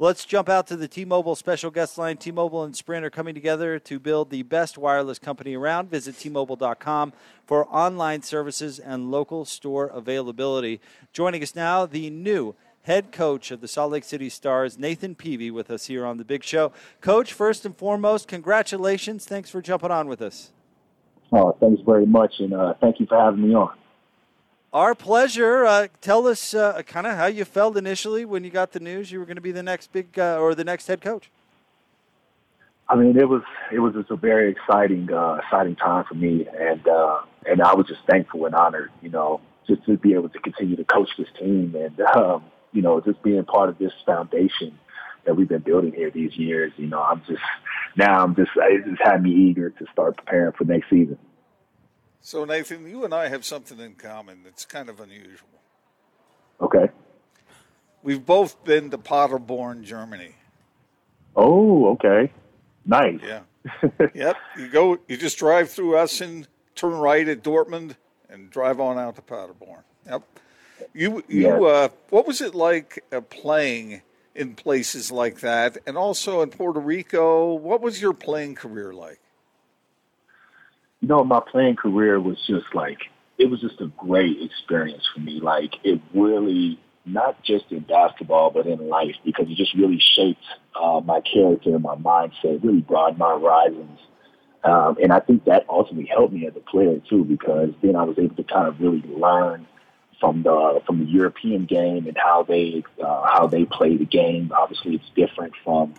Let's jump out to the T-Mobile special guest line. T-Mobile and Sprint are coming together to build the best wireless company around. Visit T-Mobile.com for online services and local store availability. Joining us now, the new head coach of the Salt Lake City Stars, Nathan Peavy, with us here on the Big Show. Coach, first and foremost, congratulations. Thanks for jumping on with us. Oh, thanks very much, and uh, thank you for having me on. Our pleasure. Uh, tell us uh, kind of how you felt initially when you got the news you were going to be the next big uh, or the next head coach. I mean, it was it was just a very exciting uh, exciting time for me, and uh, and I was just thankful and honored, you know, just to be able to continue to coach this team, and um, you know, just being part of this foundation that we've been building here these years. You know, I'm just now I'm just it just had me eager to start preparing for next season. So, Nathan, you and I have something in common that's kind of unusual. Okay. We've both been to Paderborn, Germany. Oh, okay. Nice. Yeah. yep. You go, you just drive through Essen, turn right at Dortmund, and drive on out to Paderborn. Yep. You, you, uh, what was it like uh, playing in places like that, and also in Puerto Rico? What was your playing career like? Know, my playing career was just like, it was just a great experience for me. Like, it really, not just in basketball, but in life, because it just really shaped uh, my character and my mindset, really broadened my horizons. Um, and I think that ultimately helped me as a player too, because then I was able to kind of really learn from the from the European game and how they uh, how they play the game. Obviously, it's different from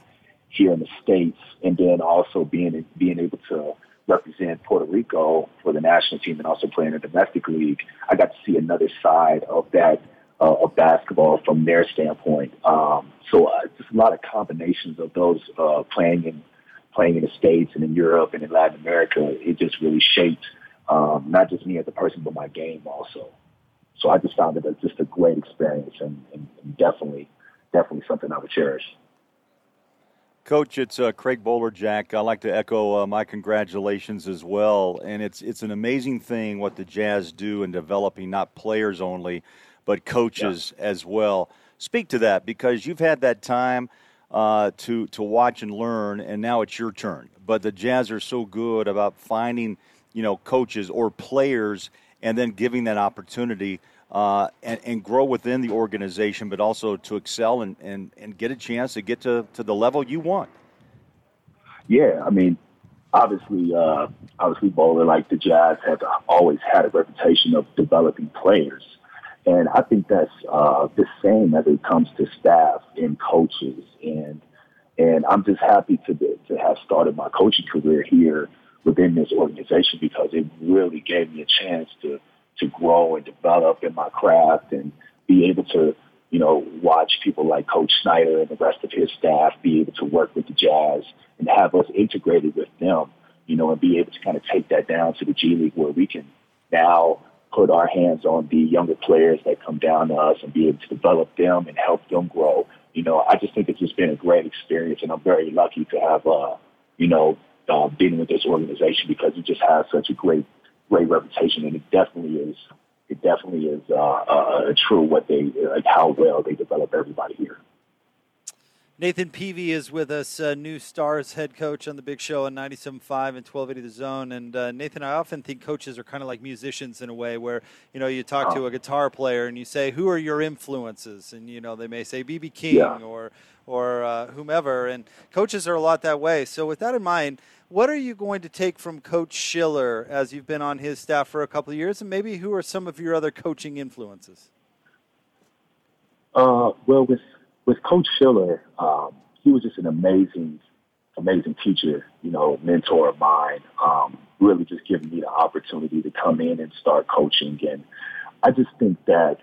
here in the states, and then also being being able to represent Puerto Rico for the national team and also play in a domestic league, I got to see another side of that uh, of basketball from their standpoint. Um, so uh, just a lot of combinations of those uh, playing in playing in the states and in Europe and in Latin America. It just really shaped um, not just me as a person, but my game also. So I just found it just a great experience and, and, and definitely, definitely something I would cherish. Coach, it's uh, Craig Bolerjack. I'd like to echo uh, my congratulations as well. And it's it's an amazing thing what the Jazz do in developing not players only, but coaches yeah. as well. Speak to that because you've had that time uh, to to watch and learn, and now it's your turn. But the Jazz are so good about finding you know coaches or players and then giving that opportunity uh, and, and, grow within the organization, but also to excel and, and, and get a chance to get to, to the level you want. Yeah, I mean, obviously, uh, obviously, Bowler, like the Jazz, have always had a reputation of developing players. And I think that's uh, the same as it comes to staff and coaches. And and I'm just happy to to have started my coaching career here within this organization because it really gave me a chance to to grow and develop in my craft and be able to, you know, watch people like Coach Snyder and the rest of his staff be able to work with the Jazz and have us integrated with them, you know, and be able to kind of take that down to the G League where we can now put our hands on the younger players that come down to us and be able to develop them and help them grow. You know, I just think it's just been a great experience, and I'm very lucky to have, uh, you know, uh, been with this organization because it just has such a great great reputation, and it definitely is. It definitely is uh, uh, true what they like how well they develop everybody here. Nathan Peavy is with us, uh, new Stars head coach on the Big Show on 97.5 and 1280 The Zone. And uh, Nathan, I often think coaches are kind of like musicians in a way, where you know you talk to a guitar player and you say, "Who are your influences?" And you know they may say BB King yeah. or or uh, whomever. And coaches are a lot that way. So with that in mind, what are you going to take from Coach Schiller as you've been on his staff for a couple of years, and maybe who are some of your other coaching influences? Uh, well, with with Coach Schiller, um, he was just an amazing, amazing teacher. You know, mentor of mine. Um, really, just giving me the opportunity to come in and start coaching, and I just think that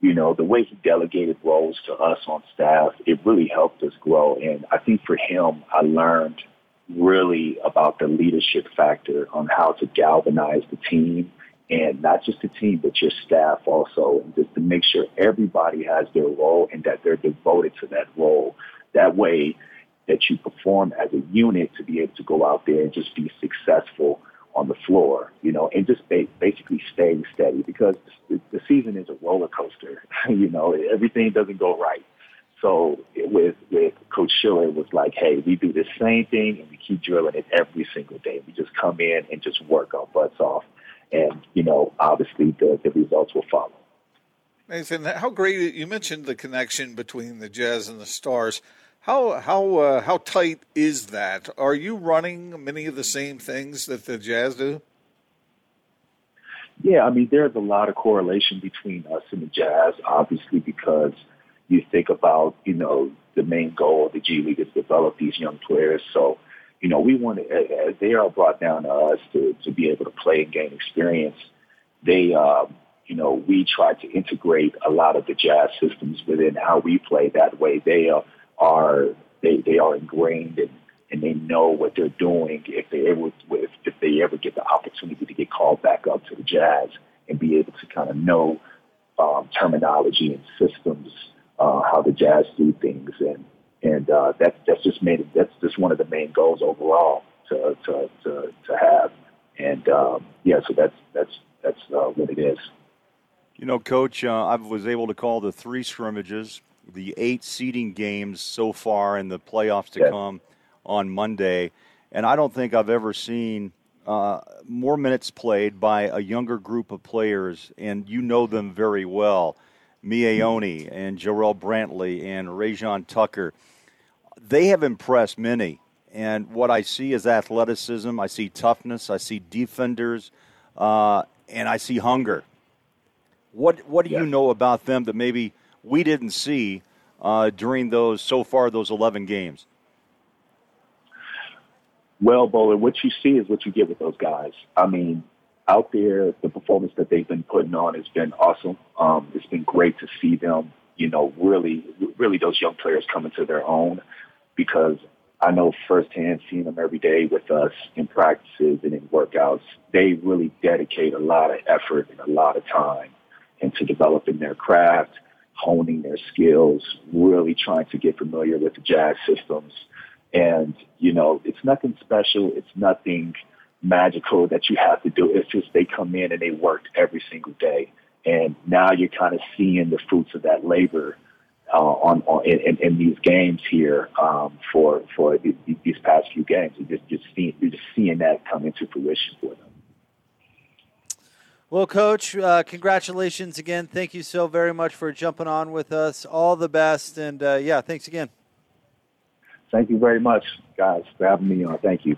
you know, the way he delegated roles to us on staff, it really helped us grow. And I think for him, I learned really about the leadership factor on how to galvanize the team and not just the team, but your staff also, and just to make sure everybody has their role and that they're devoted to that role. That way that you perform as a unit to be able to go out there and just be successful on the floor, you know, and just ba- basically staying steady because the, the season is a roller coaster. you know, everything doesn't go right. So with with Coach Schiller, it was like, hey, we do the same thing and we keep drilling it every single day. We just come in and just work our butts off, and you know, obviously the the results will follow. Nathan, how great! You mentioned the connection between the Jazz and the Stars. How how uh, how tight is that? Are you running many of the same things that the Jazz do? Yeah, I mean, there's a lot of correlation between us and the Jazz, obviously, because you think about, you know, the main goal of the G League is to develop these young players. So, you know, we want to, as they are brought down to us to, to be able to play and gain experience, they, um, you know, we try to integrate a lot of the Jazz systems within how we play. That way they are, are they, they are ingrained and, and they know what they're doing if they ever, if, if they ever get the opportunity to get called back up to the Jazz and be able to kind of know um, terminology and systems uh, how the Jazz do things, and and uh, that's that's just made it, that's just one of the main goals overall to to to, to have, and um, yeah, so that's that's that's uh, what it is. You know, Coach, uh, I was able to call the three scrimmages, the eight seeding games so far, and the playoffs to come on Monday, and I don't think I've ever seen. Uh, more minutes played by a younger group of players, and you know them very well. Miye and Jarrell Brantley and Rayjon Tucker. They have impressed many. And what I see is athleticism. I see toughness. I see defenders. Uh, and I see hunger. What, what do yeah. you know about them that maybe we didn't see uh, during those, so far, those 11 games? Well, Bowler, what you see is what you get with those guys. I mean, out there, the performance that they've been putting on has been awesome. Um, it's been great to see them, you know, really, really those young players coming to their own because I know firsthand seeing them every day with us in practices and in workouts, they really dedicate a lot of effort and a lot of time into developing their craft, honing their skills, really trying to get familiar with the jazz systems. And, you know, it's nothing special. It's nothing – magical that you have to do. It's just they come in and they worked every single day. And now you're kind of seeing the fruits of that labor uh, on, on in, in, these games here um, for for these past few games. You're just, just seeing you're just seeing that come into fruition for them. Well, Coach, uh, congratulations again. Thank you so very much for jumping on with us. All the best, and uh, yeah, thanks again. Thank you very much, guys, for having me on. Thank you.